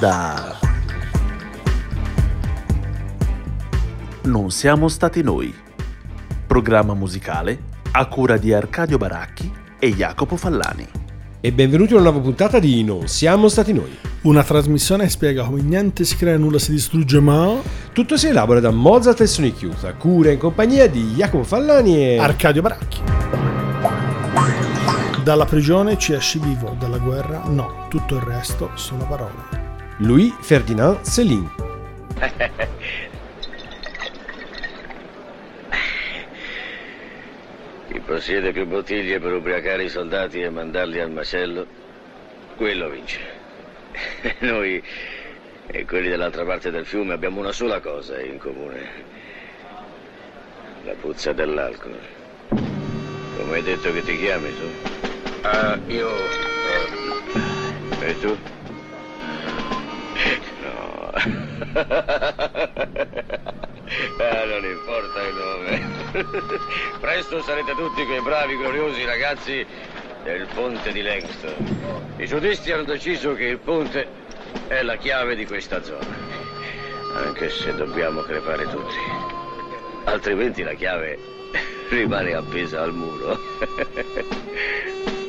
Onda. Non siamo stati noi. Programma musicale a cura di Arcadio Baracchi e Jacopo Fallani. E benvenuti a una nuova puntata di Non siamo stati noi. Una trasmissione che spiega come niente si crea, nulla si distrugge, ma Tutto si elabora da Mozart e Sony Chiusa, cura in compagnia di Jacopo Fallani e... Arcadio Baracchi. Dalla prigione ci esci vivo, dalla guerra no, tutto il resto sono parole. Louis Ferdinand Céline. Chi possiede più bottiglie per ubriacare i soldati e mandarli al macello, quello vince. Noi e quelli dall'altra parte del fiume abbiamo una sola cosa in comune. La puzza dell'alcol. Come hai detto che ti chiami tu? Ah, io... eh, E tu? Ah, non importa il nome. Presto sarete tutti quei bravi, gloriosi ragazzi del ponte di Langston. I giudisti hanno deciso che il ponte è la chiave di questa zona. Anche se dobbiamo crepare tutti. Altrimenti la chiave rimane appesa al muro.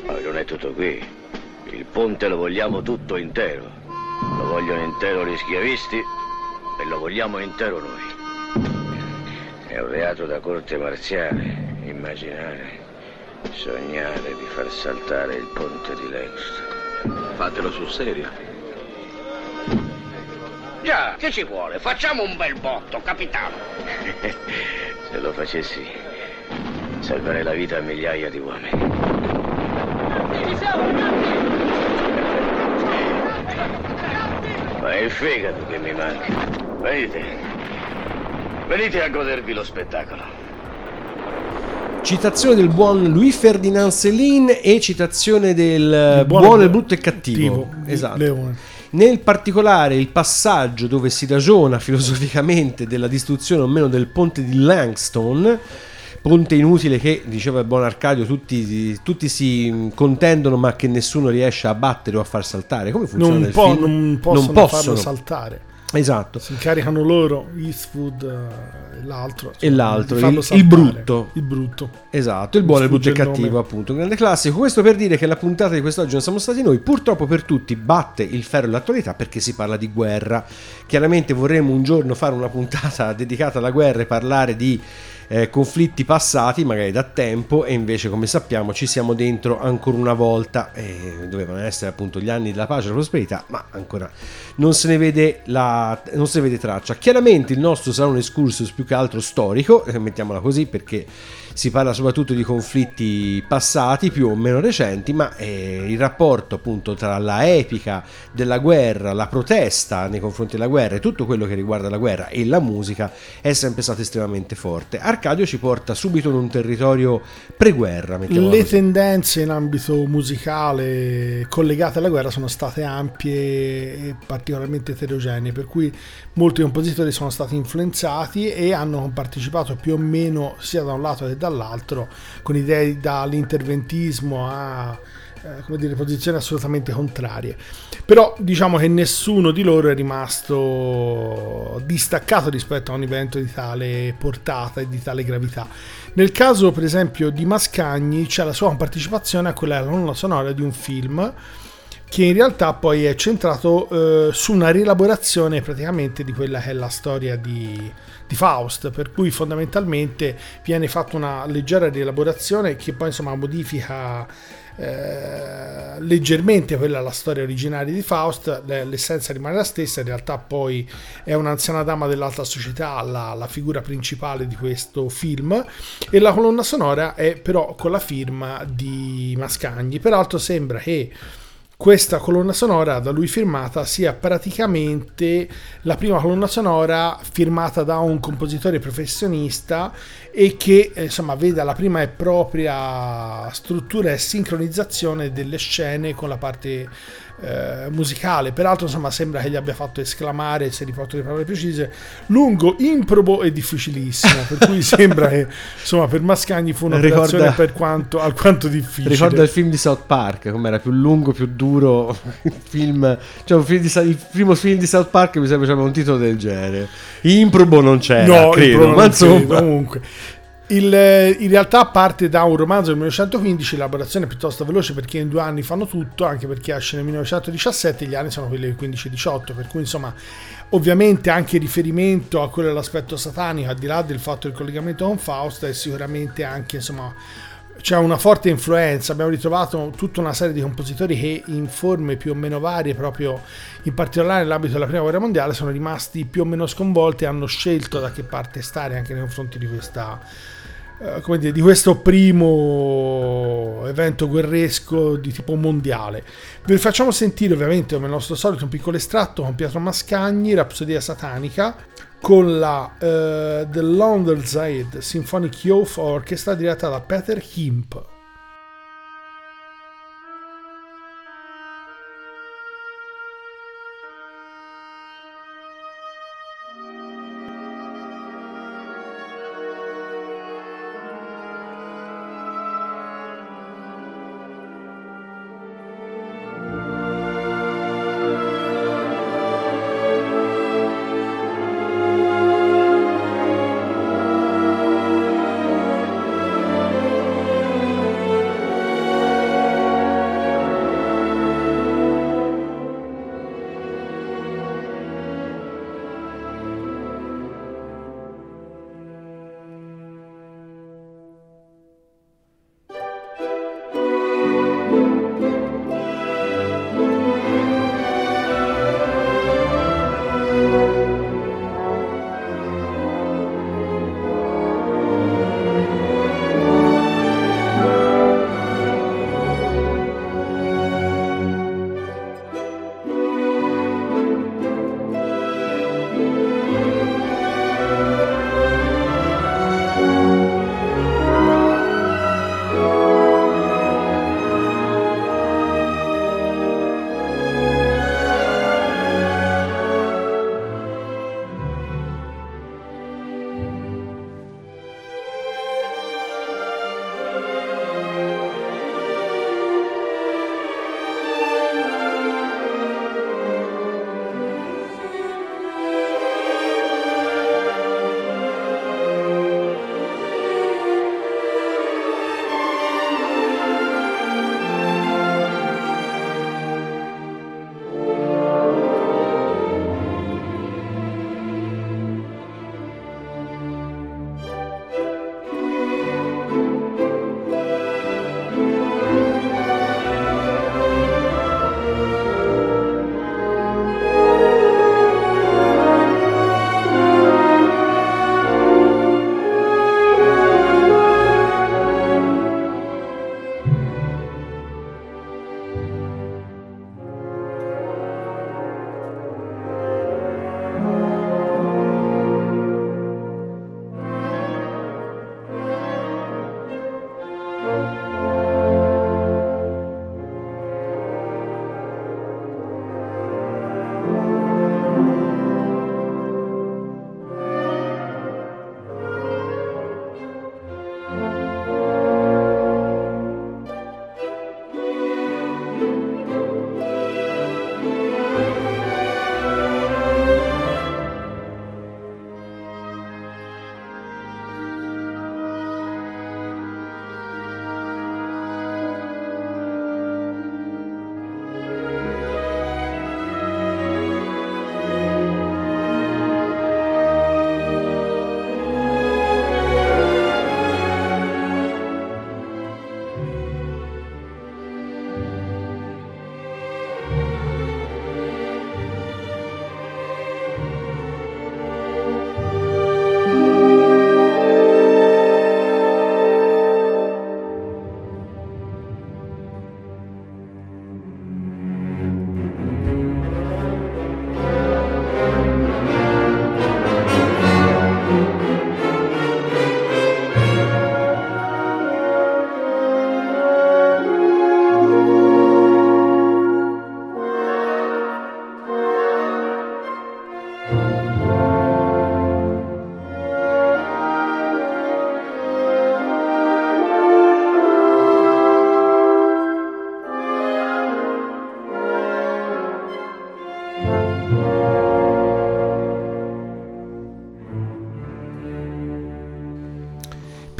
Ma non è tutto qui. Il ponte lo vogliamo tutto intero. Lo vogliono intero gli schiavisti e lo vogliamo intero noi. È un reato da corte marziale immaginare, sognare di far saltare il ponte di Langston. fatelo sul serio. Già, che ci vuole? Facciamo un bel botto, capitano. Se lo facessi, salverei la vita a migliaia di uomini. Ma è il fegato che mi manca. Venite. Venite a godervi lo spettacolo. Citazione del buon Louis Ferdinand Céline e citazione del Il buono, buono il e brutto e cattivo. di Esatto. Leone. Nel particolare il passaggio dove si ragiona filosoficamente della distruzione o meno del ponte di Langston, ponte inutile che, diceva il buon Arcadio, tutti, tutti si contendono ma che nessuno riesce a battere o a far saltare. Come funziona Non, nel po- film? non possono, Non farlo saltare. Esatto. Si incaricano loro, Eastwood eh, e l'altro. E l'altro, il- il brutto. Il brutto. Esatto, il buono, il brutto e il il cattivo, nome. appunto, un grande classico. Questo per dire che la puntata di quest'oggi non siamo stati noi. Purtroppo per tutti batte il ferro dell'attualità perché si parla di guerra. Chiaramente vorremmo un giorno fare una puntata dedicata alla guerra e parlare di eh, conflitti passati, magari da tempo, e invece, come sappiamo, ci siamo dentro ancora una volta. Eh, dovevano essere appunto gli anni della pace e della prosperità, ma ancora non se ne vede, la, non se ne vede traccia. Chiaramente il nostro sarà un excursus più che altro storico, eh, mettiamola così, perché si parla soprattutto di conflitti passati, più o meno recenti, ma eh, il rapporto appunto tra la epica della guerra, la protesta nei confronti della guerra e tutto quello che riguarda la guerra e la musica è sempre stato estremamente forte. Arcadio ci porta subito in un territorio pre-guerra, Le tendenze in ambito musicale collegate alla guerra sono state ampie e particolarmente eterogenee, per cui molti compositori sono stati influenzati e hanno partecipato più o meno sia da un lato che dall'altro con idee dall'interventismo a eh, come dire, posizioni assolutamente contrarie. Però diciamo che nessuno di loro è rimasto distaccato rispetto a un evento di tale portata e di tale gravità. Nel caso, per esempio, di Mascagni c'è la sua partecipazione a quella colonna sonora di un film che in realtà poi è centrato eh, su una rielaborazione praticamente di quella che è la storia di, di Faust, per cui fondamentalmente viene fatta una leggera rielaborazione che poi insomma modifica eh, leggermente quella la storia originaria di Faust, le- l'essenza rimane la stessa, in realtà poi è un'anziana dama dell'alta società la, la figura principale di questo film. E la colonna sonora è però con la firma di Mascagni, peraltro sembra che questa colonna sonora da lui firmata sia praticamente la prima colonna sonora firmata da un compositore professionista e che eh, insomma veda la prima e propria struttura e sincronizzazione delle scene con la parte eh, musicale. Peraltro, insomma, sembra che gli abbia fatto esclamare, se riporto le parole precise, lungo, improbo e difficilissimo. per cui sembra che, insomma, per Mascagni fu un'operazione Ricorda- per quanto, alquanto difficile. Ricorda il film di South Park, com'era più lungo, più duro. Il film, cioè un film di il primo film di South Park mi sembra aveva un titolo del genere. Improbo non c'era, no, credo, ma non credo, insomma. comunque. Il, in realtà parte da un romanzo del 1915, l'elaborazione è piuttosto veloce perché in due anni fanno tutto, anche perché esce nel 1917, gli anni sono quelli del 15-18, per cui insomma ovviamente anche riferimento a quello dell'aspetto satanico, al di là del fatto del collegamento con Faust, è sicuramente anche insomma c'è una forte influenza. Abbiamo ritrovato tutta una serie di compositori che in forme più o meno varie, proprio in particolare nell'ambito della prima guerra mondiale, sono rimasti più o meno sconvolti e hanno scelto da che parte stare anche nei confronti di questa. Eh, come dire, di questo primo evento guerresco di tipo mondiale. Vi facciamo sentire ovviamente come al nostro solito un piccolo estratto con Pietro Mascagni, Rapsodia Satanica, con la eh, The London Zaid Symphonic Youth Orchestra diretta da Peter Himp.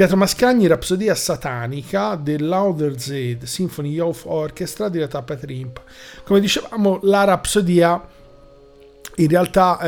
Pietro Mascagni, Rapsodia satanica dell'Auderzed Symphony of Orchestra diretta da Peter Imp. Come dicevamo, la Rapsodia in realtà,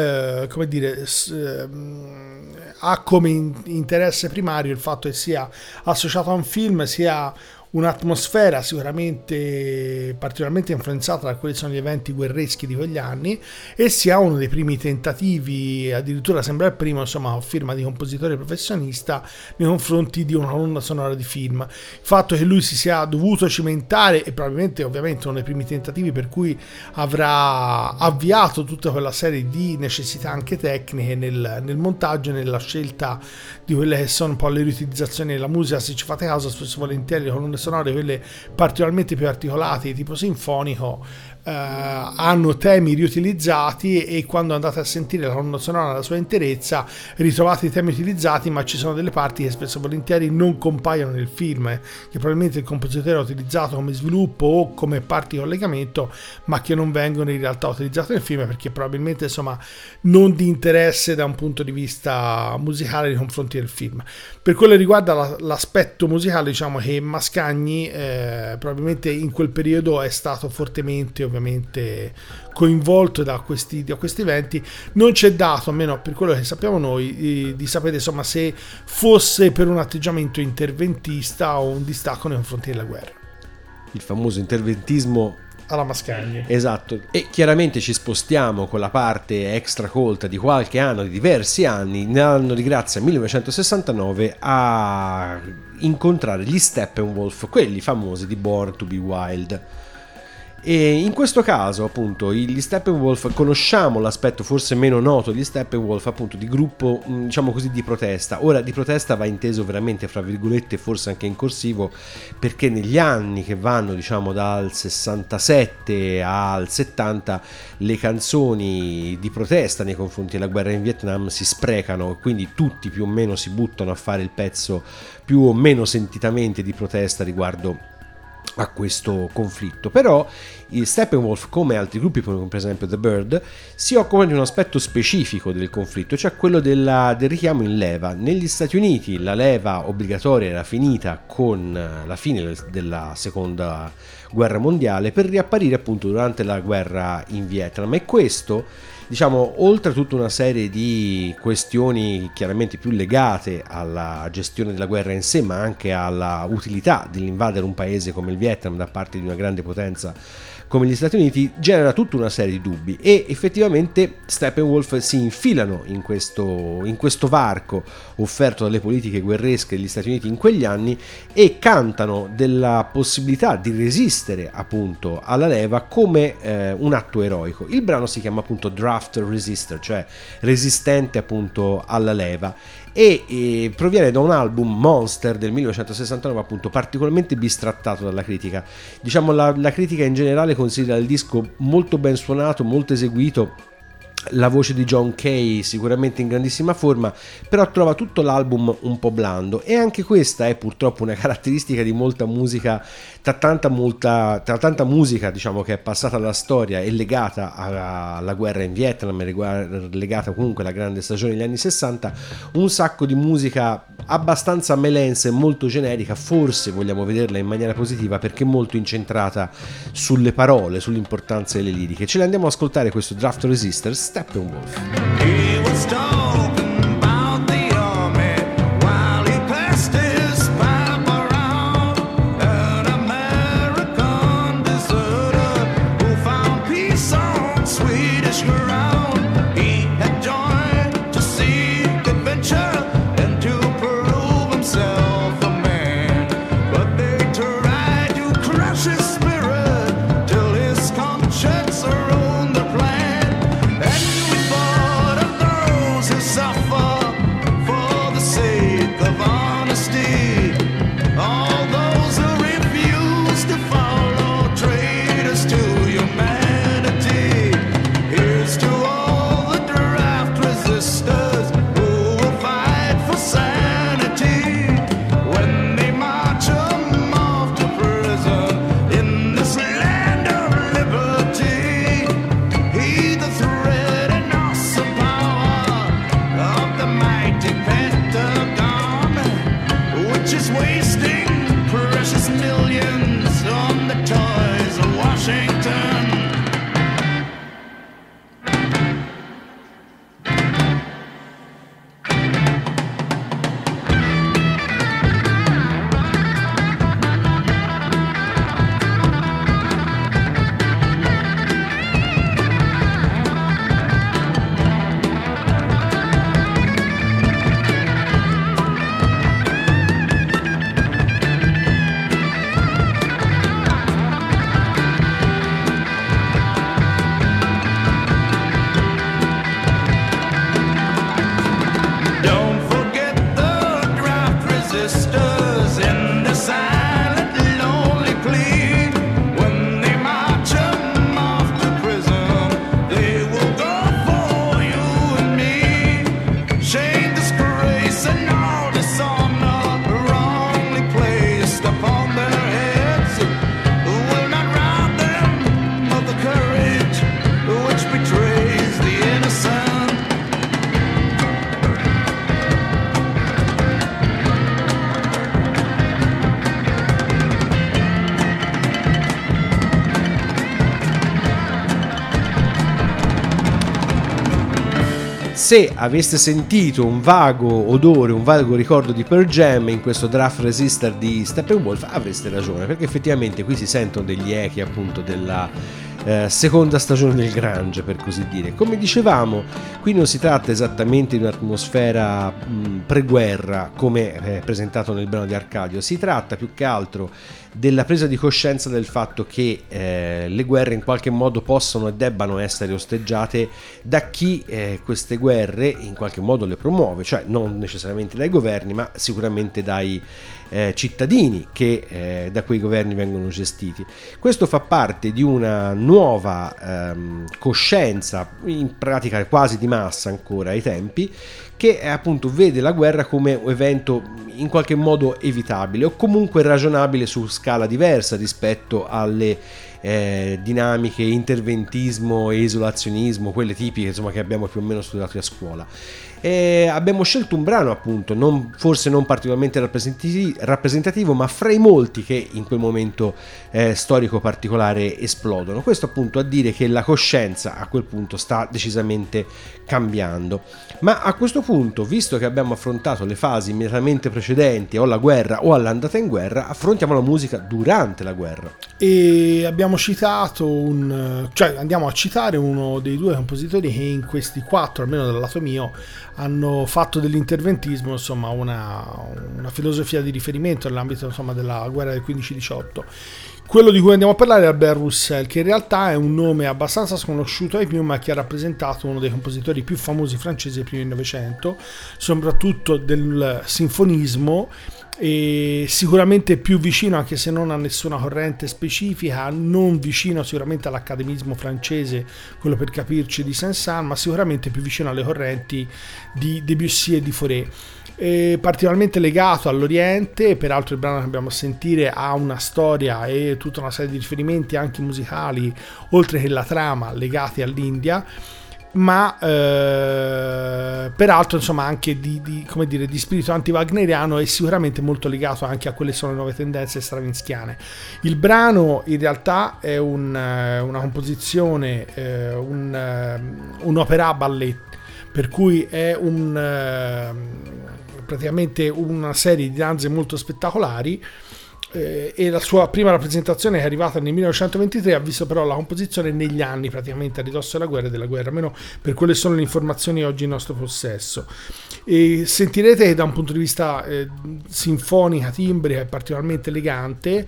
eh, come dire, ehm, ha come in- interesse primario il fatto che sia associato a un film, sia un'atmosfera sicuramente particolarmente influenzata da quelli che sono gli eventi guerreschi di quegli anni e sia uno dei primi tentativi, addirittura sembra il primo, insomma, a firma di compositore professionista nei confronti di una colonna sonora di film. Il fatto che lui si sia dovuto cimentare e probabilmente ovviamente uno dei primi tentativi per cui avrà avviato tutta quella serie di necessità anche tecniche nel, nel montaggio e nella scelta di quelle che sono un po' le riutilizzazioni della musica, se ci fate caso spesso volentieri le colonne sonore, quelle particolarmente più articolate, tipo sinfonico, eh, hanno temi riutilizzati e quando andate a sentire la colonna sonora nella sua interezza ritrovate i temi utilizzati ma ci sono delle parti che spesso e volentieri non compaiono nel film eh, che probabilmente il compositore ha utilizzato come sviluppo o come parti di collegamento ma che non vengono in realtà utilizzate nel film perché probabilmente insomma non di interesse da un punto di vista musicale nei confronti del film. Per quello che riguarda la- l'aspetto musicale diciamo che Mascagni eh, probabilmente in quel periodo è stato fortemente ovviamente coinvolto da questi, da questi eventi. Non c'è dato almeno per quello che sappiamo noi di, di sapere insomma se fosse per un atteggiamento interventista o un distacco nei confronti della guerra. Il famoso interventismo alla Mascagni Esatto, e chiaramente ci spostiamo con la parte extracolta di qualche anno, di diversi anni, nell'anno di grazia 1969, a incontrare gli Steppenwolf, quelli famosi di Born to be Wild. E in questo caso, appunto, gli Steppenwolf conosciamo l'aspetto forse meno noto degli Steppenwolf, appunto, di gruppo, mh, diciamo così, di protesta. Ora, di protesta va inteso veramente, fra virgolette, forse anche in corsivo, perché negli anni che vanno, diciamo, dal 67 al 70, le canzoni di protesta nei confronti della guerra in Vietnam si sprecano, quindi tutti più o meno si buttano a fare il pezzo più o meno sentitamente di protesta riguardo a questo conflitto. Però il Steppenwolf, come altri gruppi, per esempio The Bird, si occupano di un aspetto specifico del conflitto, cioè quello della- del richiamo in leva. Negli Stati Uniti la leva obbligatoria era finita con la fine del- della seconda guerra mondiale per riapparire appunto durante la guerra in Vietnam e questo diciamo oltre a tutta una serie di questioni chiaramente più legate alla gestione della guerra in sé ma anche alla utilità dell'invadere un paese come il Vietnam da parte di una grande potenza come gli Stati Uniti genera tutta una serie di dubbi e effettivamente Steppenwolf si infilano in questo, in questo varco offerto dalle politiche guerresche degli Stati Uniti in quegli anni e cantano della possibilità di resistere appunto alla leva come eh, un atto eroico. Il brano si chiama appunto Draft Resister, cioè resistente appunto alla leva e eh, proviene da un album Monster del 1969 appunto particolarmente bistrattato dalla critica. Diciamo la, la critica in generale considera il disco molto ben suonato molto eseguito la voce di John Kay sicuramente in grandissima forma, però trova tutto l'album un po' blando e anche questa è purtroppo una caratteristica di molta musica, tra tanta, molta, tra tanta musica diciamo che è passata alla storia e legata alla, guerra in Vietnam, legata comunque alla grande stagione degli anni 60, un sacco di musica abbastanza melense, molto generica, forse vogliamo vederla in maniera positiva perché molto incentrata sulle parole, sull'importanza delle liriche. Ce le andiamo ad ascoltare questo Draft Resistor Steppenwolf. Se aveste sentito un vago odore, un vago ricordo di Pearl Jam in questo draft resistor di Steppenwolf, avreste ragione, perché effettivamente qui si sentono degli echi appunto della eh, seconda stagione del Grange, per così dire. Come dicevamo, qui non si tratta esattamente di un'atmosfera mh, preguerra come eh, presentato nel brano di Arcadio, si tratta più che altro della presa di coscienza del fatto che eh, le guerre in qualche modo possono e debbano essere osteggiate da chi eh, queste guerre in qualche modo le promuove, cioè non necessariamente dai governi, ma sicuramente dai eh, cittadini che eh, da quei governi vengono gestiti. Questo fa parte di una nuova ehm, coscienza, in pratica quasi di massa ancora ai tempi, che eh, appunto vede la guerra come evento in qualche modo evitabile o comunque ragionabile su scala diversa rispetto alle eh, dinamiche interventismo e isolazionismo, quelle tipiche insomma, che abbiamo più o meno studiato a scuola. E abbiamo scelto un brano appunto non, forse non particolarmente rappresentati- rappresentativo ma fra i molti che in quel momento eh, storico particolare esplodono questo appunto a dire che la coscienza a quel punto sta decisamente cambiando ma a questo punto visto che abbiamo affrontato le fasi immediatamente precedenti o la guerra o all'andata in guerra affrontiamo la musica durante la guerra E abbiamo citato un. cioè andiamo a citare uno dei due compositori che in questi quattro, almeno dal lato mio, hanno fatto dell'interventismo insomma una, una filosofia di riferimento nell'ambito insomma, della guerra del 15-18. Quello di cui andiamo a parlare è Albert Roussel, che in realtà è un nome abbastanza sconosciuto ai più, ma che ha rappresentato uno dei compositori più famosi francesi del primo Novecento, soprattutto del sinfonismo e sicuramente più vicino, anche se non a nessuna corrente specifica, non vicino sicuramente all'accademismo francese, quello per capirci di Saint-Saëns, ma sicuramente più vicino alle correnti di Debussy e di Fauré. È particolarmente legato all'Oriente, peraltro il brano che abbiamo a sentire ha una storia e tutta una serie di riferimenti anche musicali, oltre che la trama, legati all'India ma eh, peraltro insomma anche di, di, dire, di spirito anti-wagneriano e sicuramente molto legato anche a quelle che sono le nuove tendenze stravinskiane. Il brano in realtà è un, eh, una composizione, eh, un, eh, un'opera ballet, per cui è un, eh, praticamente una serie di danze molto spettacolari eh, e la sua prima rappresentazione è arrivata nel 1923 ha visto però la composizione negli anni praticamente a ridosso della guerra e della guerra, almeno per quelle sono le informazioni oggi in nostro possesso. E sentirete che da un punto di vista eh, sinfonica, timbrica è particolarmente elegante.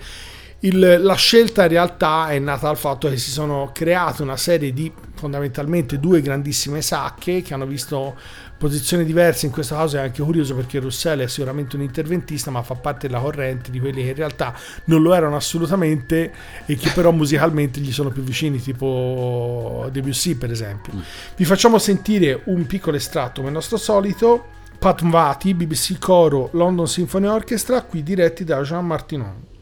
Il- la scelta in realtà è nata dal fatto che si sono create una serie di fondamentalmente due grandissime sacche che hanno visto posizioni diverse. In questo caso è anche curioso perché Russell è sicuramente un interventista, ma fa parte della corrente di quelli che in realtà non lo erano assolutamente e che però musicalmente gli sono più vicini, tipo Debussy per esempio. Vi facciamo sentire un piccolo estratto come al nostro solito. Pat Mvati, BBC Coro, London Symphony Orchestra, qui diretti da Jean Martinon.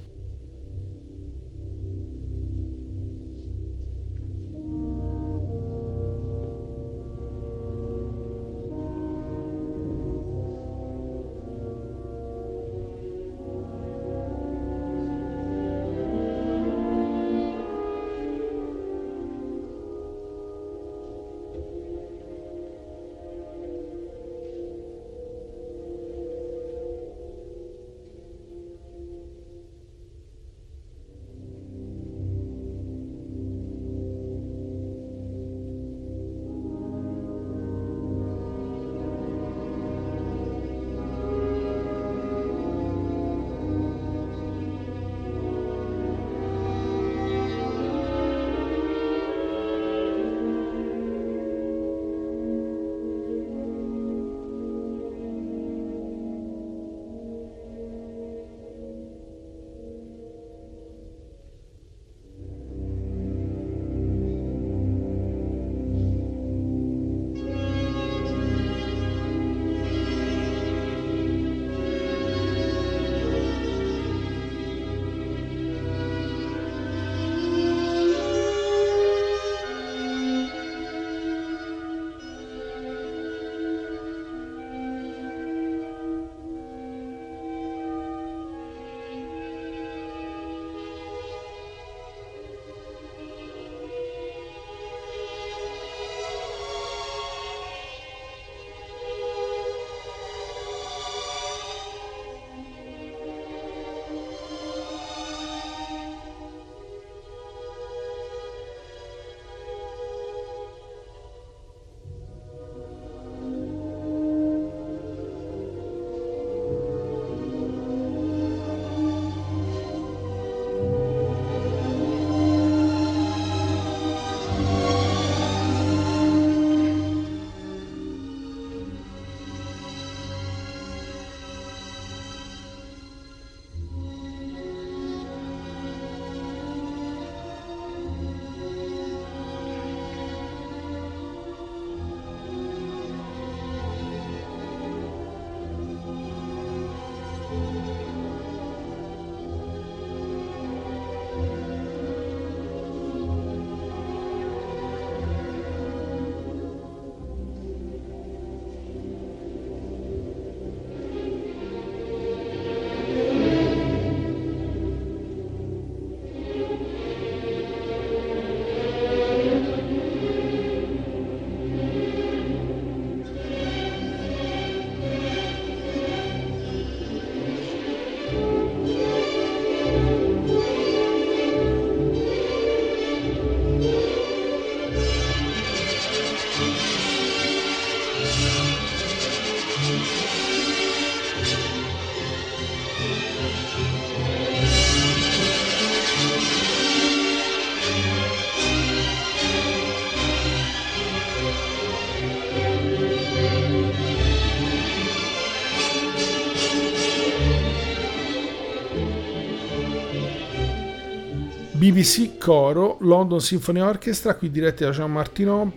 BBC Coro, London Symphony Orchestra, qui diretti da Jean Martineau,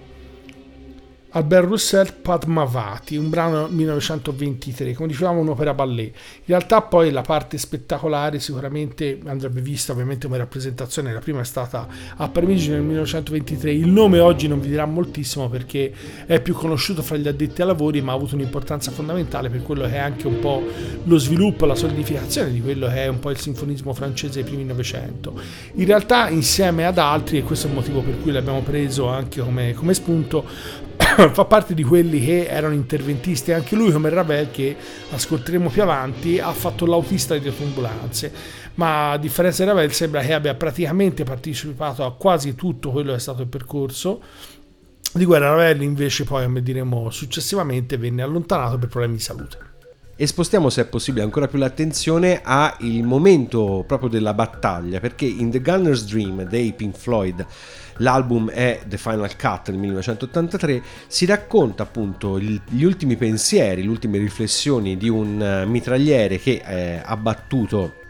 Albert Roussel, Padmavati, un brano 1923, come dicevamo un'opera ballet. In realtà poi la parte spettacolare sicuramente andrebbe vista ovviamente come rappresentazione, la prima è stata a Parigi nel 1923, il nome oggi non vi dirà moltissimo perché è più conosciuto fra gli addetti ai lavori ma ha avuto un'importanza fondamentale per quello che è anche un po' lo sviluppo, la solidificazione di quello che è un po' il sinfonismo francese dei primi Novecento. In realtà insieme ad altri, e questo è il motivo per cui l'abbiamo preso anche come, come spunto, fa parte di quelli che erano interventisti. Anche lui come Ravel che ascolteremo più avanti ha fatto l'autista di autoambulanze ma a differenza di Ravel sembra che abbia praticamente partecipato a quasi tutto quello che è stato il percorso. Di Guerra Ravel invece poi come diremo successivamente venne allontanato per problemi di salute. E spostiamo, se è possibile, ancora più l'attenzione al momento proprio della battaglia, perché in The Gunner's Dream dei Pink Floyd, l'album è The Final Cut del 1983, si racconta appunto gli ultimi pensieri, le ultime riflessioni di un eh, mitragliere che è abbattuto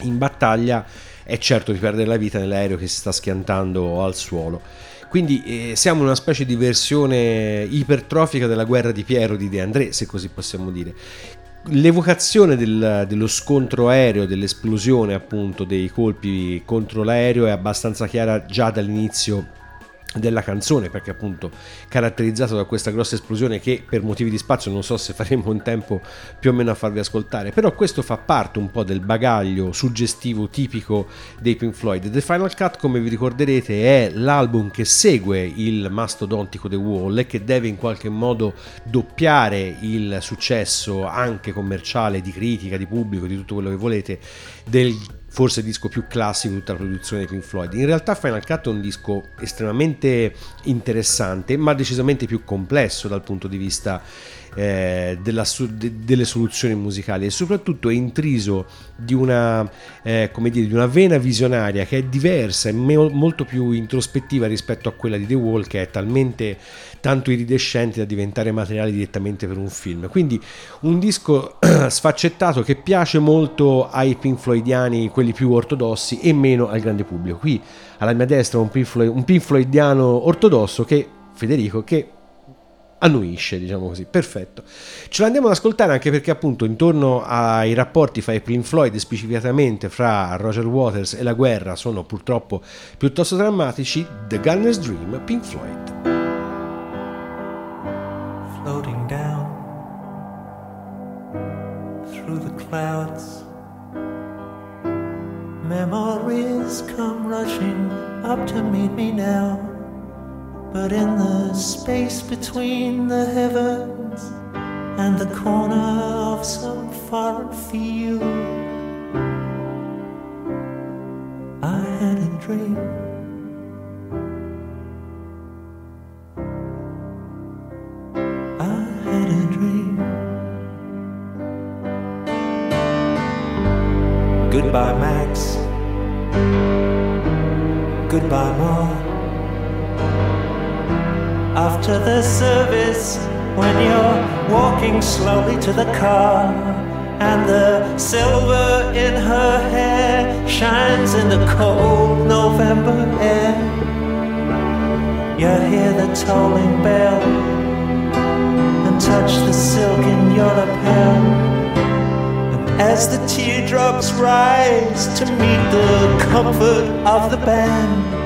in battaglia è certo di perdere la vita nell'aereo che si sta schiantando al suolo. Quindi eh, siamo in una specie di versione ipertrofica della guerra di Piero di De André, se così possiamo dire. L'evocazione del- dello scontro aereo, dell'esplosione appunto dei colpi contro l'aereo è abbastanza chiara già dall'inizio della canzone perché appunto caratterizzato da questa grossa esplosione che per motivi di spazio non so se faremo in tempo più o meno a farvi ascoltare però questo fa parte un po' del bagaglio suggestivo tipico dei Pink Floyd. The Final Cut come vi ricorderete è l'album che segue il mastodontico The Wall e che deve in qualche modo doppiare il successo anche commerciale di critica, di pubblico, di tutto quello che volete del forse il disco più classico di tutta la produzione dei Pink Floyd. In realtà Final Cut è un disco estremamente interessante, ma decisamente più complesso dal punto di vista eh, della de- delle soluzioni musicali e soprattutto è intriso di una, eh, dire, di una vena visionaria che è diversa e me- molto più introspettiva rispetto a quella di The Wall che è talmente tanto iridescente da diventare materiale direttamente per un film. Quindi un disco sfaccettato che piace molto ai Pink Floydiani, quelli più ortodossi, e meno al grande pubblico. Qui alla mia destra un Pink, Floyd- un Pink Floydiano ortodosso che, Federico, che annuisce, diciamo così, perfetto. Ce l'andiamo ad ascoltare anche perché appunto intorno ai rapporti fra Pink Floyd e specificatamente fra Roger Waters e la guerra sono purtroppo piuttosto drammatici. The Gunner's Dream, Pink Floyd. floating down through the clouds. Memories come rushing up to meet me now. But in the space between the heavens and the corner of some foreign field, I had a dream. I had a dream. Goodbye, Max. Goodbye, Ma. After the service, when you're walking slowly to the car, and the silver in her hair shines in the cold November air. You hear the tolling bell and touch the silk in your lapel. And as the teardrops rise to meet the comfort of the band,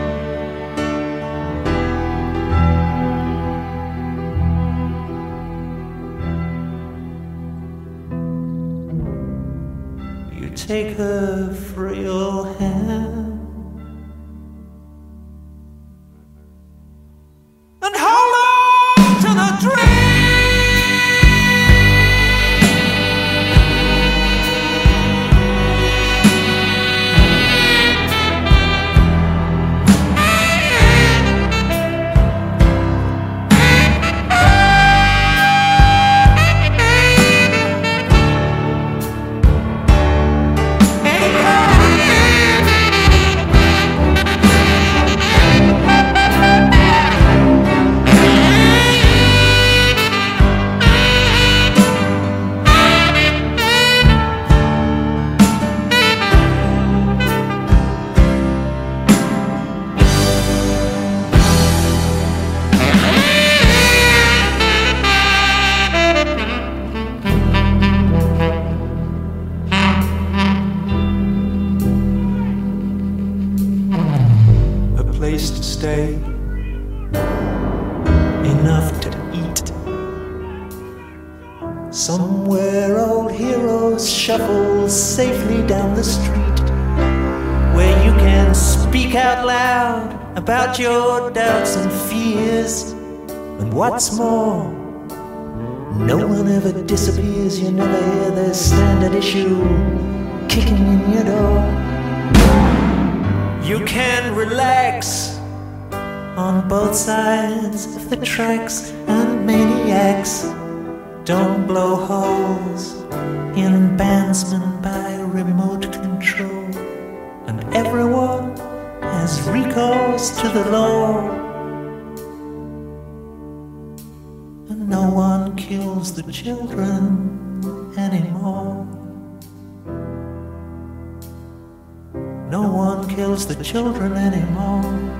take her no one kills the children anymore. No one kills the children anymore.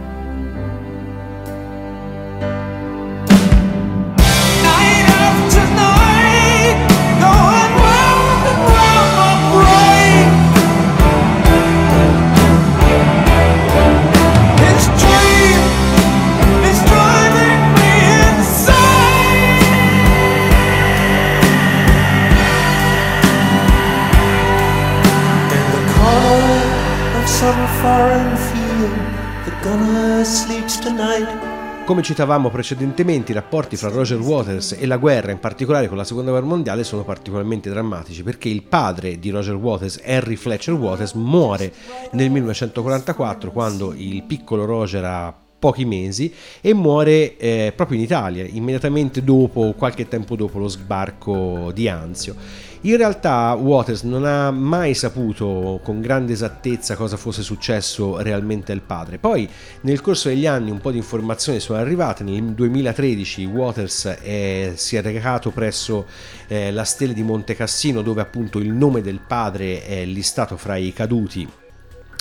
Come citavamo precedentemente, i rapporti fra Roger Waters e la guerra, in particolare con la seconda guerra mondiale, sono particolarmente drammatici perché il padre di Roger Waters, Henry Fletcher Waters, muore nel 1944 quando il piccolo Roger ha pochi mesi e muore eh, proprio in Italia, immediatamente dopo, qualche tempo dopo lo sbarco di Anzio. In realtà Waters non ha mai saputo con grande esattezza cosa fosse successo realmente al padre. Poi nel corso degli anni un po' di informazioni sono arrivate. Nel 2013 Waters eh, si è recato presso eh, la stele di Monte Cassino dove appunto il nome del padre è listato fra i caduti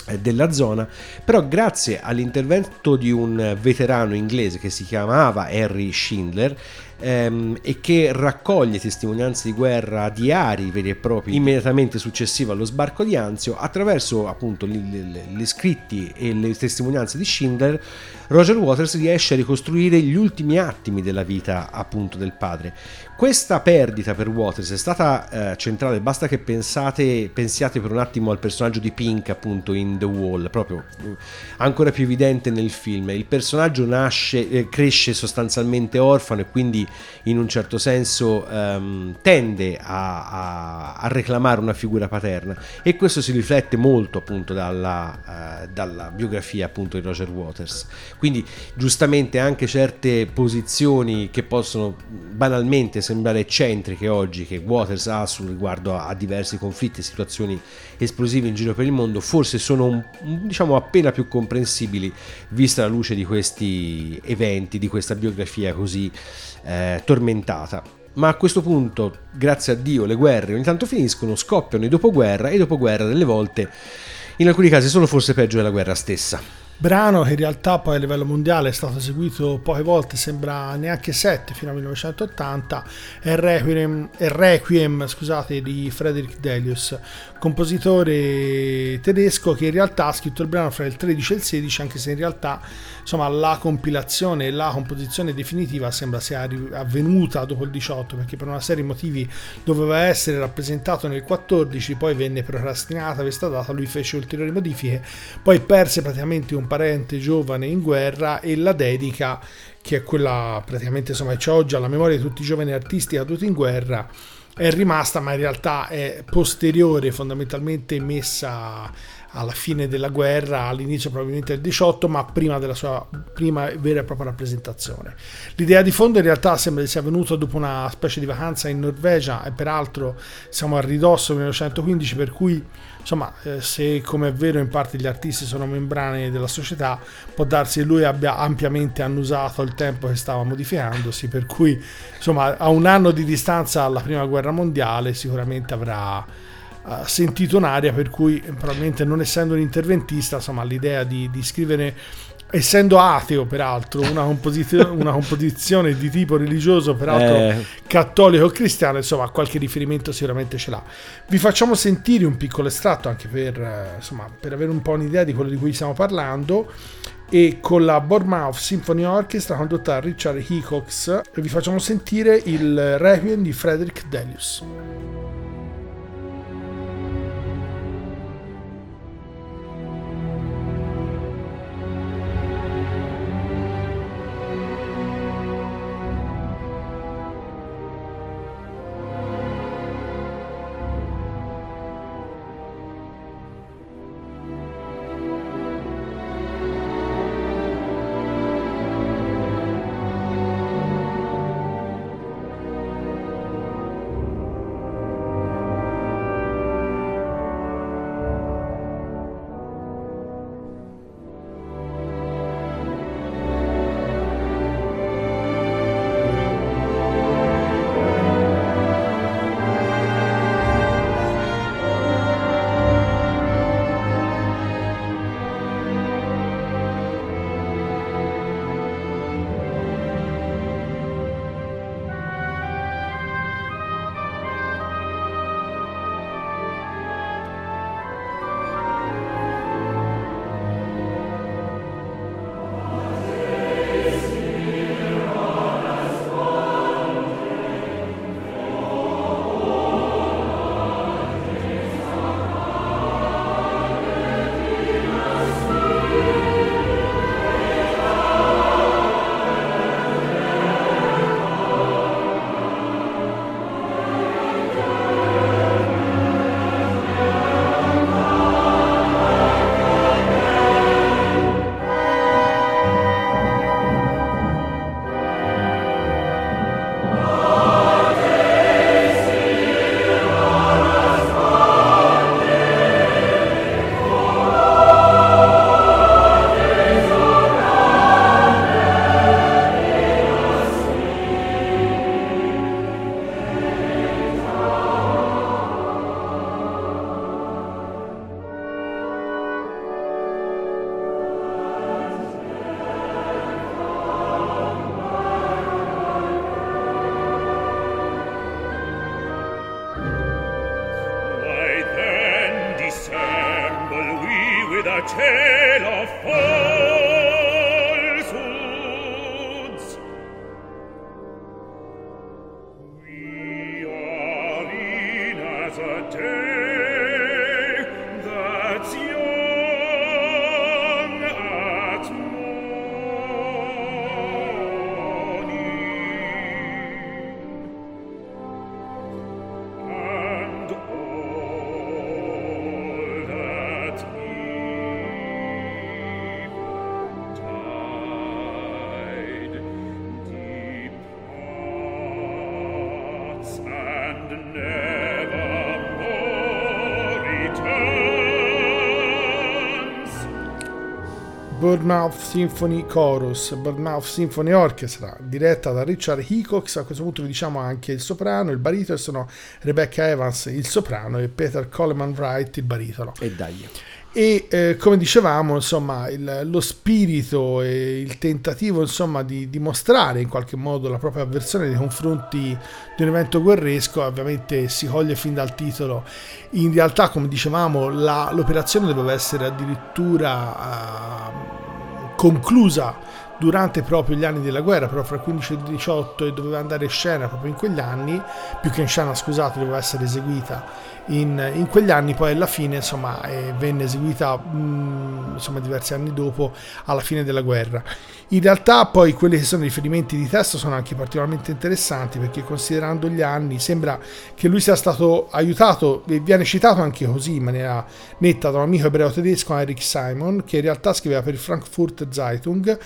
eh, della zona, però grazie all'intervento di un veterano inglese che si chiamava Harry Schindler ehm, e che raccoglie testimonianze di guerra diari veri e propri immediatamente successivo allo sbarco di Anzio, attraverso appunto gli, scritti e le testimonianze di Schindler, Roger Waters riesce a ricostruire gli ultimi attimi della vita appunto del padre. Questa perdita per Waters è stata eh, centrale, basta che pensate, pensiate per un attimo al personaggio di Pink appunto in The Wall, proprio eh, ancora più evidente nel film. Il personaggio nasce, eh, cresce sostanzialmente orfano e quindi in un certo senso ehm, tende a, a- a reclamare una figura paterna e questo si riflette molto appunto dalla, eh, dalla biografia appunto di Roger Waters. Quindi giustamente anche certe posizioni che possono banalmente sembrare eccentriche oggi che Waters ha sul riguardo a, a diversi conflitti e situazioni esplosive in giro per il mondo forse sono diciamo appena più comprensibili vista la luce di questi eventi, di questa biografia così eh, tormentata. Ma a questo punto, grazie a Dio, le guerre ogni tanto finiscono, scoppiano i dopoguerra e dopoguerra delle volte, in alcuni casi, sono forse peggio della guerra stessa. Brano che in realtà poi a livello mondiale è stato eseguito poche volte, sembra neanche sette fino al 1980, è Requiem, è Requiem, scusate, di Frederick Delius, compositore tedesco che in realtà ha scritto il brano fra il 13 e il 16, anche se in realtà insomma, la compilazione e la composizione definitiva sembra sia avvenuta dopo il 18, perché per una serie di motivi doveva essere rappresentato nel 14, poi venne procrastinata questa data, lui fece ulteriori modifiche, poi perse praticamente un parente giovane in guerra e la dedica che è quella praticamente insomma c'è oggi alla memoria di tutti i giovani artisti caduti in guerra è rimasta ma in realtà è posteriore fondamentalmente messa alla fine della guerra all'inizio probabilmente del 18 ma prima della sua prima vera e propria rappresentazione. L'idea di fondo in realtà sembra sia venuta dopo una specie di vacanza in Norvegia e peraltro siamo a ridosso del 1915 per cui insomma eh, se come è vero in parte gli artisti sono membrane della società può darsi che lui abbia ampiamente annusato il tempo che stava modificandosi per cui insomma a un anno di distanza dalla prima guerra mondiale sicuramente avrà eh, sentito un'aria per cui eh, probabilmente non essendo un interventista insomma l'idea di, di scrivere essendo ateo peraltro una, composizio- una composizione di tipo religioso peraltro Eh. cattolico o cristiano insomma qualche riferimento sicuramente ce l'ha vi facciamo sentire un piccolo estratto anche per, eh, insomma, per avere un po' un'idea di quello di cui stiamo parlando e con la Bournemouth Symphony Orchestra condotta da Richard Hickox vi facciamo sentire il Requiem di Frederick Delius. Bournemouth Symphony Chorus, Bournemouth Symphony Orchestra, diretta da Richard Hickox. A questo punto vi diciamo anche il soprano, il baritono sono Rebecca Evans, il soprano, e Peter Coleman Wright, il baritono. E dai. E eh, come dicevamo, insomma, il- lo spirito e il tentativo, insomma, di dimostrare in qualche modo la propria avversione nei confronti di un evento guerresco, ovviamente si coglie fin dal titolo. In realtà, come dicevamo, la- l'operazione doveva essere addirittura eh, conclusa durante proprio gli anni della guerra, però fra il 15 e il 18 e doveva andare in scena proprio in quegli anni, più che in scena scusate, doveva essere eseguita in, in quegli anni, poi alla fine insomma eh, venne eseguita mh, insomma diversi anni dopo alla fine della guerra. In realtà poi quelli che sono i riferimenti di testo sono anche particolarmente interessanti perché considerando gli anni sembra che lui sia stato aiutato e viene citato anche così in maniera netta da un amico ebreo tedesco Eric Simon che in realtà scriveva per il Frankfurt Zeitung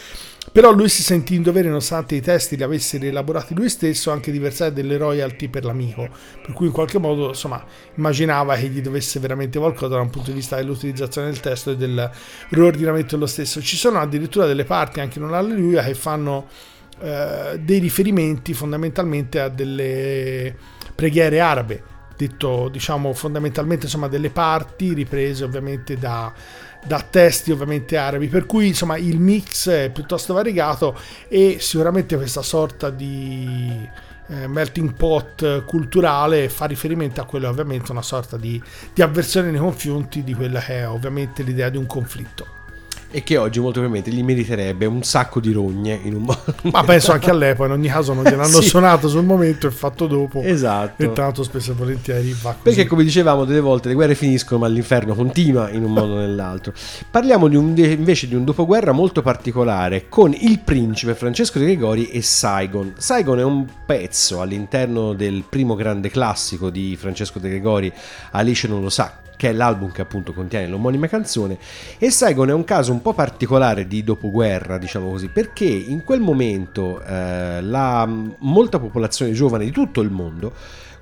però lui si sentì in dovere, nonostante i testi li avesse rielaborati lui stesso, anche di versare delle royalty per l'amico, per cui in qualche modo insomma immaginava che gli dovesse veramente qualcosa da un punto di vista dell'utilizzazione del testo e del riordinamento dello stesso. Ci sono addirittura delle parti anche in un alleluia che fanno eh, dei riferimenti fondamentalmente a delle preghiere arabe, detto diciamo fondamentalmente insomma delle parti riprese ovviamente da da testi ovviamente arabi, per cui insomma il mix è piuttosto variegato e sicuramente questa sorta di eh, melting pot culturale fa riferimento a quello ovviamente una sorta di, di avversione nei confronti di quella che è ovviamente l'idea di un conflitto. E che oggi molto probabilmente gli meriterebbe un sacco di rogne in un modo. Ma penso anche all'epoca, in ogni caso non gliel'hanno Sì. suonato sul momento e fatto dopo. Esatto. E tanto spesso e volentieri va così. Perché come dicevamo delle volte le guerre finiscono ma l'inferno continua in un modo o nell'altro. Parliamo di un- invece di un dopoguerra molto particolare con il principe Francesco De Gregori e Saigon. Saigon è un pezzo all'interno del primo grande classico di Francesco De Gregori, Alice non lo sa, che è l'album che appunto contiene l'omonima canzone e Saigon è un caso un po' particolare di dopoguerra, diciamo così, perché in quel momento eh, la molta popolazione giovane di tutto il mondo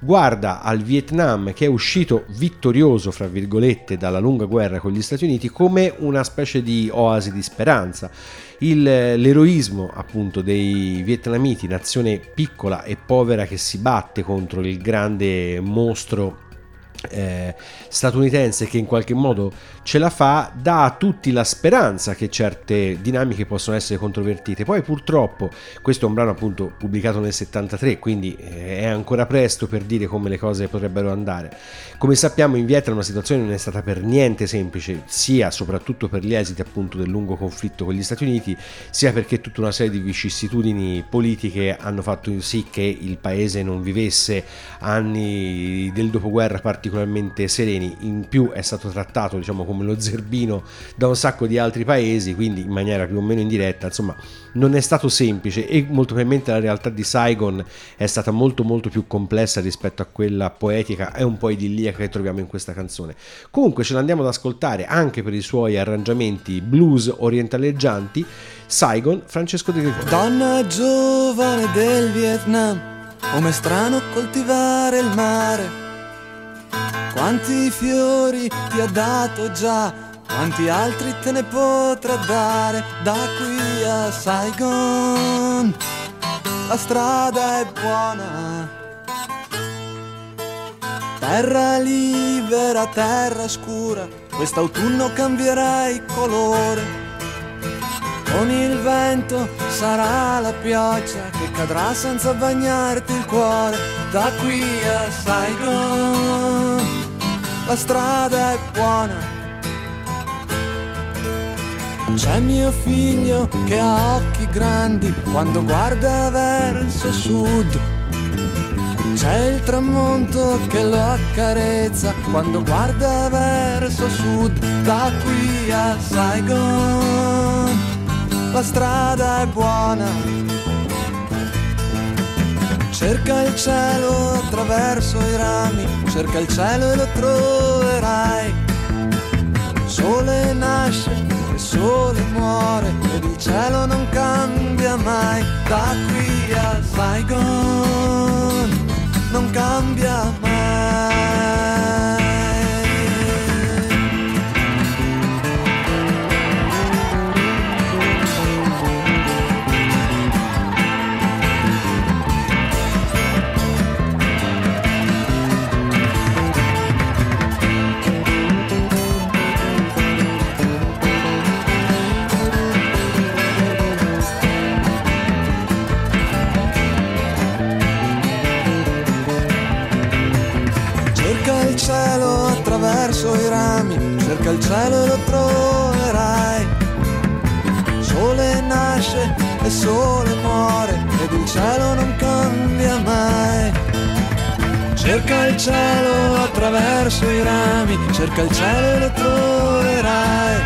guarda al Vietnam che è uscito vittorioso, fra virgolette, dalla lunga guerra con gli Stati Uniti come una specie di oasi di speranza. Il- l'eroismo appunto dei vietnamiti, nazione piccola e povera che si batte contro il grande mostro eh, statunitense che in qualche modo ce la fa, dà a tutti la speranza che certe dinamiche possono essere controvertite. Poi purtroppo questo è un brano appunto pubblicato nel 73, quindi eh, è ancora presto per dire come le cose potrebbero andare. Come sappiamo in Vietnam la situazione non è stata per niente semplice, sia soprattutto per gli esiti appunto del lungo conflitto con gli Stati Uniti, sia perché tutta una serie di vicissitudini politiche hanno fatto sì che il paese non vivesse anni del dopoguerra particolarmente sereni, in più è stato trattato diciamo come lo zerbino da un sacco di altri paesi, quindi in maniera più o meno indiretta, insomma non è stato semplice e molto probabilmente la realtà di Saigon è stata molto molto più complessa rispetto a quella poetica e un po' idilliaca che troviamo in questa canzone. Comunque ce l'andiamo ad ascoltare anche per i suoi arrangiamenti blues orientaleggianti, Saigon, Francesco De Gregorio. Donna giovane del Vietnam, com'è strano coltivare il mare. Quanti fiori ti ha dato già, quanti altri te ne potrà dare da qui a Saigon. La strada è buona. Terra libera, terra scura, quest'autunno cambierai colore. Con il vento sarà la pioggia che cadrà senza bagnarti il cuore da qui a Saigon. La strada è buona. C'è mio figlio che ha occhi grandi quando guarda verso sud. C'è il tramonto che lo accarezza quando guarda verso sud. Da qui a Saigon la strada è buona. Cerca il cielo attraverso i rami, cerca il cielo e lo troverai. Sole nasce e sole muore ed il cielo non cambia mai. Da qui a Saigon non cambia mai. Cerca il cielo e lo troverai. Sole nasce e sole muore ed il cielo non cambia mai. Cerca il cielo attraverso i rami, cerca il cielo e lo troverai.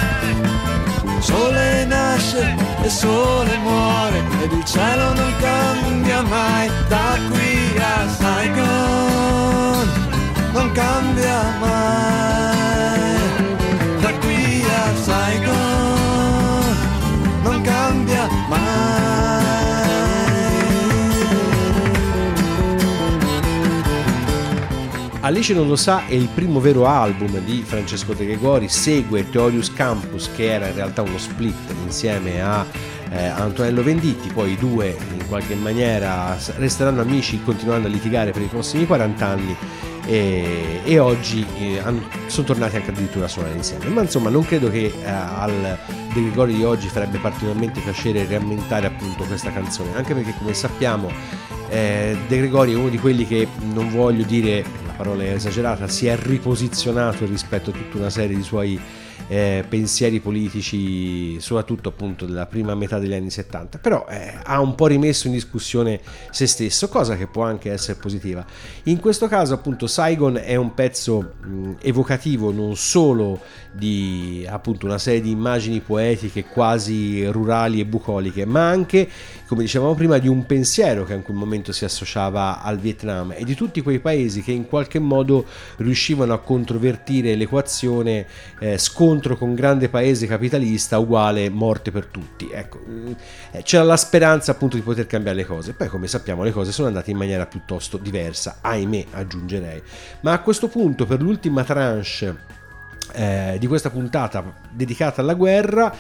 Sole nasce e sole muore ed il cielo non cambia mai. Da qui a Saigon non cambia mai. Alice non lo sa è il primo vero album di Francesco De Gregori, segue Theorius Campus che era in realtà uno split insieme a eh, Antonello Venditti, poi i due in qualche maniera resteranno amici continuando a litigare per i prossimi 40 anni e, e oggi eh, sono tornati anche addirittura a suonare insieme. Ma insomma non credo che eh, al De Gregori di oggi farebbe particolarmente piacere riammentare appunto questa canzone, anche perché come sappiamo eh, De Gregori è uno di quelli che non voglio dire la parola è esagerata, si è riposizionato rispetto a tutta una serie di suoi eh, pensieri politici, soprattutto appunto della prima metà degli anni 70, però eh, ha un po' rimesso in discussione se stesso, cosa che può anche essere positiva. In questo caso appunto Saigon è un pezzo mh, evocativo non solo di appunto una serie di immagini poetiche quasi rurali e bucoliche, ma anche, come dicevamo prima, di un pensiero che in quel momento si associava al Vietnam e di tutti quei paesi che in qualche modo riuscivano a controvertire l'equazione eh, scontro con grande paese capitalista uguale morte per tutti. Ecco, mh, eh, c'era la speranza appunto di poter cambiare le cose. Poi, come sappiamo, le cose sono andate in maniera piuttosto diversa, ahimè, aggiungerei. Ma a questo punto, per l'ultima tranche eh, di questa puntata dedicata alla guerra,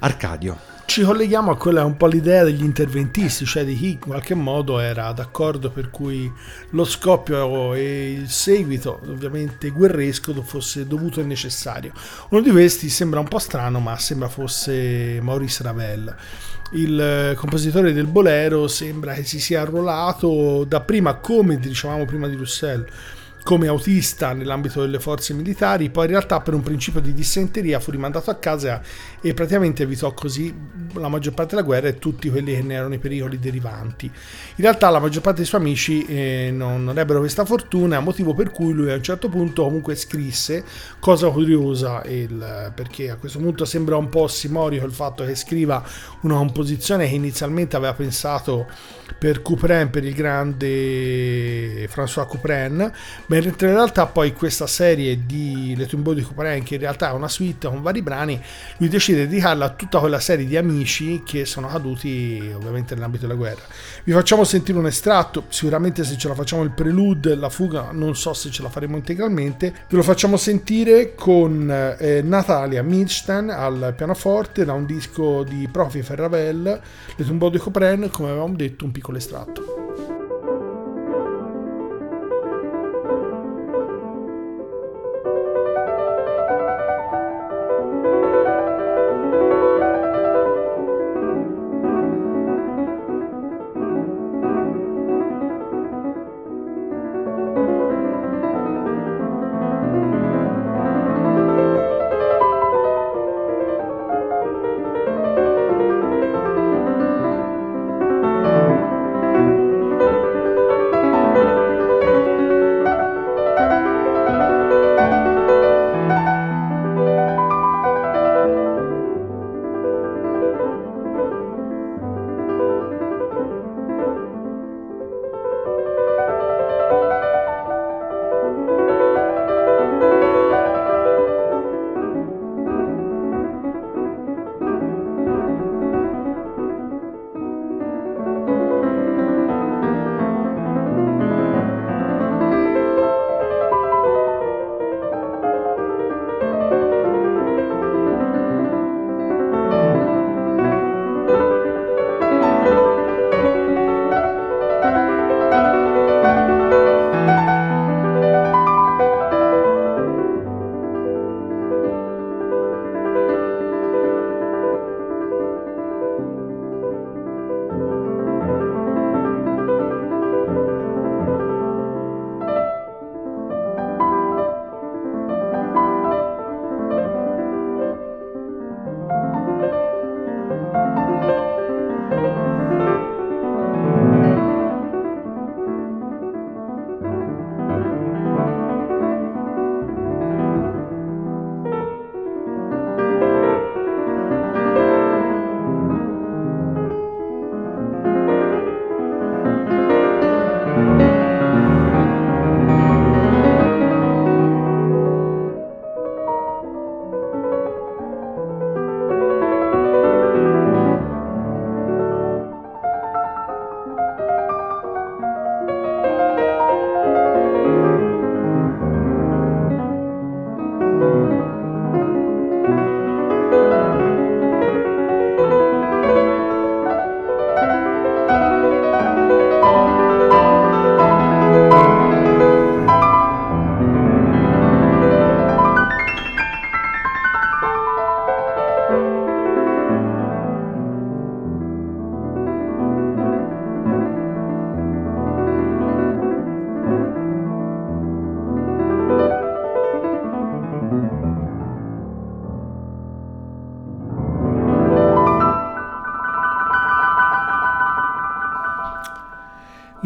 Arcadio. Ci colleghiamo a quella un po' l'idea degli interventisti, cioè di chi in qualche modo era d'accordo per cui lo scoppio e il seguito, ovviamente guerresco, fosse dovuto e necessario. Uno di questi sembra un po' strano, ma sembra fosse Maurice Ravel. Il eh, compositore del bolero sembra che si sia arruolato dapprima, come dicevamo prima di Roussel, come autista nell'ambito delle forze militari, poi in realtà per un principio di dissenteria fu rimandato a casa e praticamente evitò così la maggior parte della guerra e tutti quelli che ne erano i pericoli derivanti. In realtà la maggior parte dei suoi amici eh, non, non ebbero questa fortuna, motivo per cui lui a un certo punto comunque scrisse, cosa curiosa, il, perché a questo punto sembra un po' ossimorico il fatto che scriva una composizione che inizialmente aveva pensato per Couperin, per il grande François Couperin, mentre in realtà poi questa serie di Le Tombeau di Couperin, che in realtà è una suite con vari brani, lui decide di dedicarla a tutta quella serie di amici che sono caduti ovviamente nell'ambito della guerra. Vi facciamo sentire un estratto, sicuramente se ce la facciamo il prelude, la fuga, non so se ce la faremo integralmente, ve lo facciamo sentire con eh, Natalia Milstein al pianoforte da un disco di Profi Ferravel, Le Tombeau di Couperin, come avevamo detto un piccolo estratto.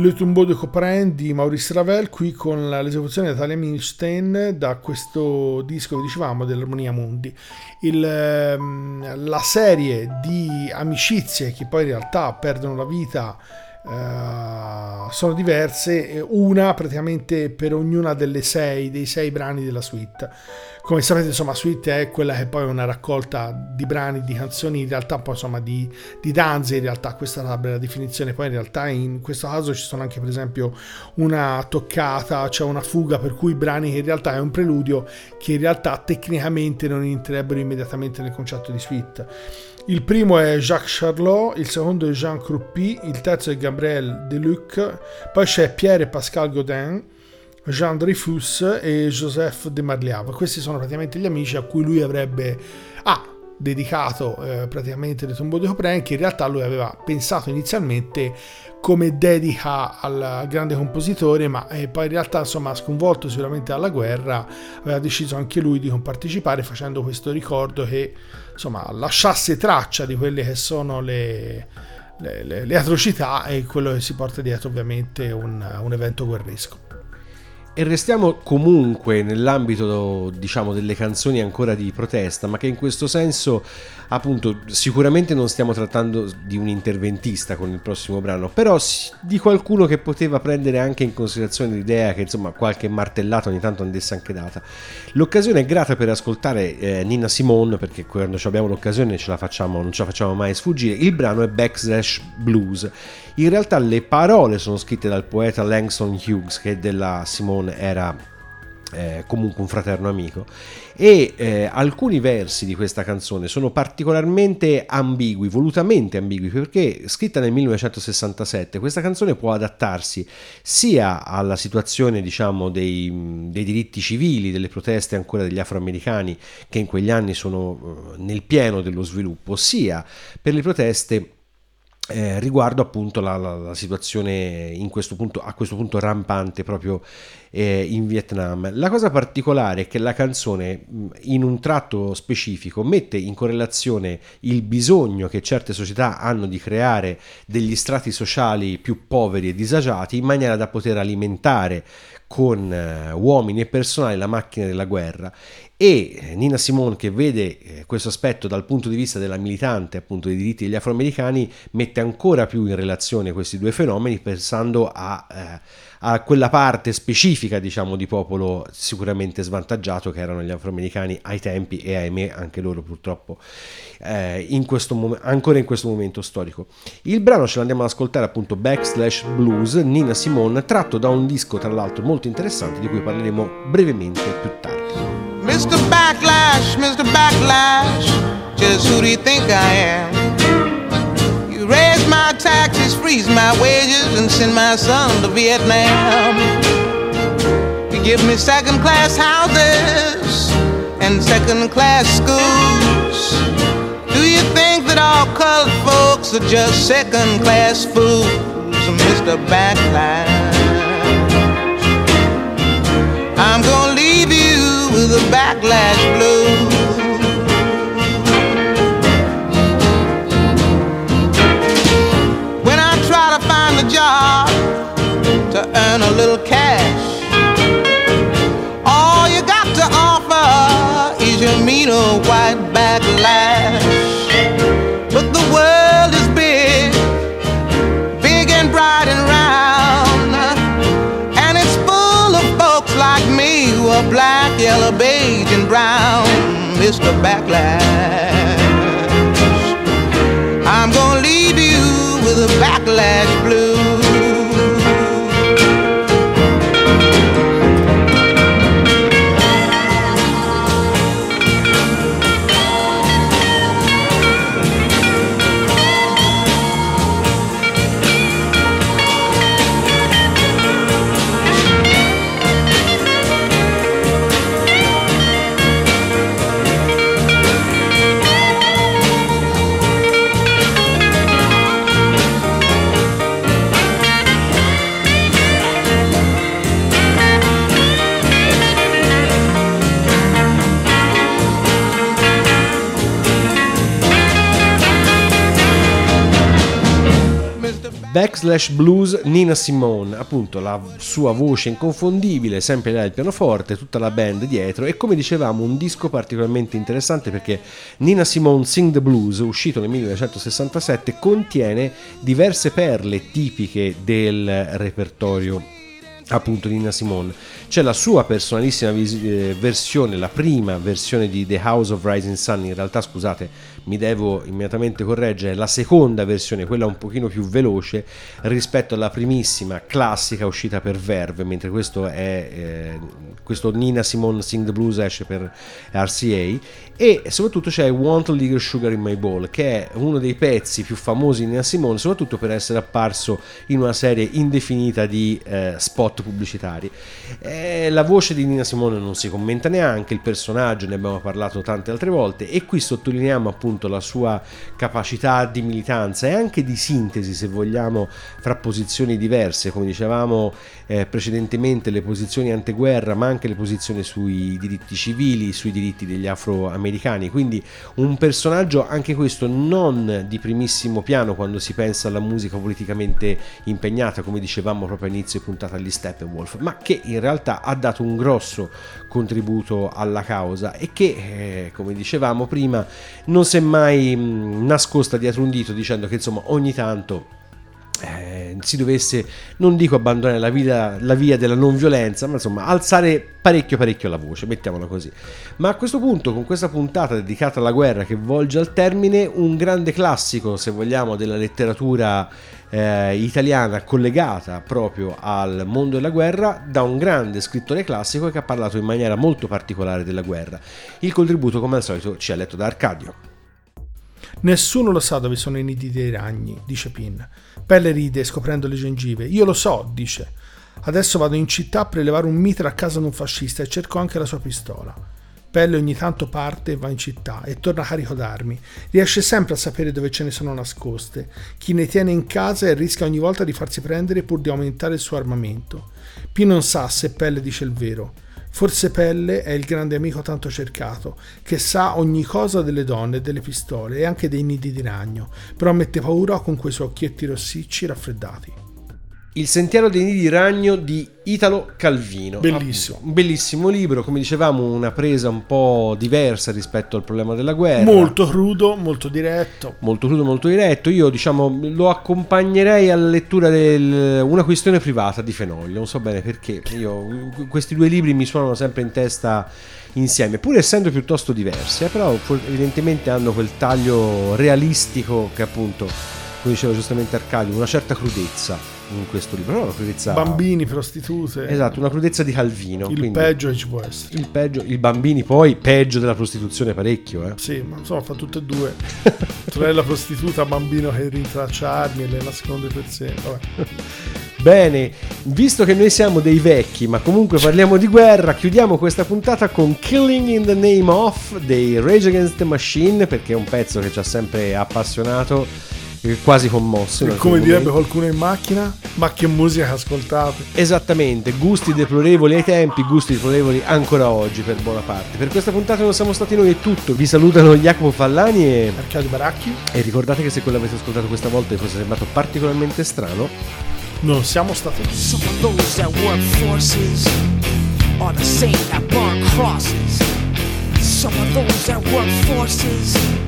Le Tombeau de Couperin di Maurice Ravel, qui con l'esecuzione di Natalia Milstein da questo disco che dicevamo dell'Armonia Mundi. Il, ehm, la serie di amicizie che poi in realtà perdono la vita eh, sono diverse, una praticamente per ognuna delle sei, dei sei brani della suite. Come sapete, insomma, suite è quella che poi è una raccolta di brani, di canzoni, in realtà poi insomma di, di danze, in realtà questa è la bella definizione, poi in realtà in questo caso ci sono anche per esempio una toccata, cioè una fuga per cui brani che in realtà è un preludio che in realtà tecnicamente non entrerebbero immediatamente nel concetto di suite. Il primo è Jacques Charlot, il secondo è Jean Crouppy, il terzo è Gabriel Deluc, poi c'è Pierre Pascal Godin, Jean Dreyfus e Joseph de Marliave. Questi sono praticamente gli amici a cui lui avrebbe ah, dedicato eh, praticamente le Tombeau de Couperin, che in realtà lui aveva pensato inizialmente come dedica al grande compositore, ma eh, poi in realtà, insomma, sconvolto sicuramente dalla guerra, aveva deciso anche lui di compartecipare facendo questo ricordo che insomma lasciasse traccia di quelle che sono le, le- le- le atrocità e quello che si porta dietro ovviamente un, un evento guerresco. E restiamo comunque nell'ambito, diciamo, delle canzoni ancora di protesta, ma che in questo senso, appunto, sicuramente non stiamo trattando di un interventista con il prossimo brano, però di qualcuno che poteva prendere anche in considerazione l'idea che, insomma, qualche martellata ogni tanto andesse anche data. L'occasione è grata per ascoltare eh, Nina Simone, perché quando abbiamo l'occasione ce la facciamo, non ce la facciamo mai sfuggire. Il brano è Backslash Blues. In realtà le parole sono scritte dal poeta Langston Hughes, che della Simone era eh, comunque un fraterno amico. E eh, alcuni versi di questa canzone sono particolarmente ambigui, volutamente ambigui, perché scritta nel 1967 questa canzone può adattarsi sia alla situazione diciamo dei, dei diritti civili, delle proteste ancora degli afroamericani che in quegli anni sono eh, nel pieno dello sviluppo, sia per le proteste eh, riguardo appunto la, la- la situazione questo punto, a questo punto rampante proprio eh, in Vietnam. La cosa particolare è che la canzone in un tratto specifico mette in correlazione il bisogno che certe società hanno di creare degli strati sociali più poveri e disagiati in maniera da poter alimentare con eh, uomini e personale la macchina della guerra. E eh, Nina Simone che vede eh, questo aspetto dal punto di vista della militante appunto dei diritti degli afroamericani mette ancora più in relazione questi due fenomeni pensando a, eh, a quella parte specifica diciamo di popolo sicuramente svantaggiato che erano gli afroamericani ai tempi e ahimè anche loro purtroppo eh, in mom- ancora in questo momento storico il brano ce l'andiamo ad ascoltare appunto Backslash Blues Nina Simone tratto da un disco tra l'altro molto interessante di cui parleremo brevemente più tardi Mr. Backlash, Mr. Backlash, just who do you think I am? Raise my taxes, freeze my wages, and send my son to Vietnam. You give me second class houses and second class schools. Do you think that all colored folks are just second class fools, Mr. Backlash? I'm gonna leave you with a backlash blue. Mean old white backlash. But the world is big, big and bright and round. And it's full of folks like me who are black, yellow, beige, and brown. Mr. Backlash. I'm gonna leave you with a backlash blue. Backslash Blues Nina Simone, appunto la sua voce inconfondibile, sempre lei al pianoforte, tutta la band dietro e come dicevamo un disco particolarmente interessante perché Nina Simone Sing the Blues, uscito nel 1967, contiene diverse perle tipiche del repertorio appunto di Nina Simone. C'è la sua personalissima eh, versione, la prima versione di The House of Rising Sun, in realtà scusate, mi devo immediatamente correggere, la seconda versione, quella un pochino più veloce rispetto alla primissima classica uscita per Verve, mentre questo è eh, questo Nina Simone Sing the Blues esce per RCA e soprattutto c'è Want a Little Sugar in My Bowl che è uno dei pezzi più famosi di Nina Simone soprattutto per essere apparso in una serie indefinita di eh, spot pubblicitari. Eh, la voce di Nina Simone non si commenta neanche il personaggio ne abbiamo parlato tante altre volte e qui sottolineiamo appunto la sua capacità di militanza e anche di sintesi se vogliamo fra posizioni diverse. Come dicevamo eh, precedentemente le posizioni anteguerra ma anche le posizioni sui diritti civili sui diritti degli afroamericani. Quindi un personaggio anche questo non di primissimo piano quando si pensa alla musica politicamente impegnata come dicevamo proprio all'inizio puntata agli Steppenwolf ma che in realtà ha dato un grosso contributo alla causa e che eh, come dicevamo prima non si è mai mh, nascosta dietro un dito dicendo che insomma ogni tanto eh, si dovesse, non dico abbandonare la, via, la via della non violenza, ma insomma alzare parecchio parecchio la voce, mettiamola così. Ma a questo punto, con questa puntata dedicata alla guerra che volge al termine, un grande classico, se vogliamo, della letteratura eh, italiana collegata proprio al mondo della guerra da un grande scrittore classico che ha parlato in maniera molto particolare della guerra. Il contributo, come al solito, ci ha letto da Arcadio. Nessuno lo sa dove sono i nidi dei ragni, dice Pin. Pelle ride scoprendo le gengive. Io lo so, dice. Adesso vado in città a prelevare un mitra a casa di un fascista e cerco anche la sua pistola. Pelle ogni tanto parte e va in città e torna carico d'armi. Riesce sempre a sapere dove ce ne sono nascoste, chi ne tiene in casa e rischia ogni volta di farsi prendere pur di aumentare il suo armamento. P non sa se Pelle dice il vero. Forse Pelle è il grande amico tanto cercato, che sa ogni cosa delle donne, delle pistole e anche dei nidi di ragno, però mette paura con quei suoi occhietti rossicci raffreddati. Il sentiero dei nidi di ragno di Italo Calvino. Bellissimo. Un bellissimo libro, come dicevamo, una presa un po' diversa rispetto al problema della guerra. Molto crudo, molto diretto. Molto crudo, molto diretto. Io, diciamo, lo accompagnerei alla lettura di Una questione privata di Fenoglio. Non so bene perché. Io, questi due libri mi suonano sempre in testa insieme, pur essendo piuttosto diversi, eh, però evidentemente hanno quel taglio realistico che appunto, come diceva giustamente Arcadio, una certa crudezza in questo libro, no, una crudezza Bambini, prostitute. Esatto, una crudezza di Calvino. Il peggio che ci può essere. Il peggio, i bambini poi peggio della prostituzione parecchio, eh. Sì, ma insomma fa tutte e due. Sorella prostituta, bambino che rintraccia armi e le nasconde per sé. Bene, visto che noi siamo dei vecchi, ma comunque parliamo di guerra, chiudiamo questa puntata con Killing in the Name of dei Rage Against the Machine, perché è un pezzo che ci ha sempre appassionato, quasi commosso. E come direbbe momenti. qualcuno in macchina, ma che musica che ascoltate. Esattamente, gusti deplorevoli ai tempi, gusti deplorevoli ancora oggi per buona parte. Per questa puntata non siamo stati noi è tutto. Vi salutano Jacopo Fallani e, Arcadio Baracchi, e ricordate che se quello avete ascoltato questa volta vi fosse sembrato particolarmente strano, non siamo stati noi. Some of those that work forces are the same that burn crosses. Some of those that work forces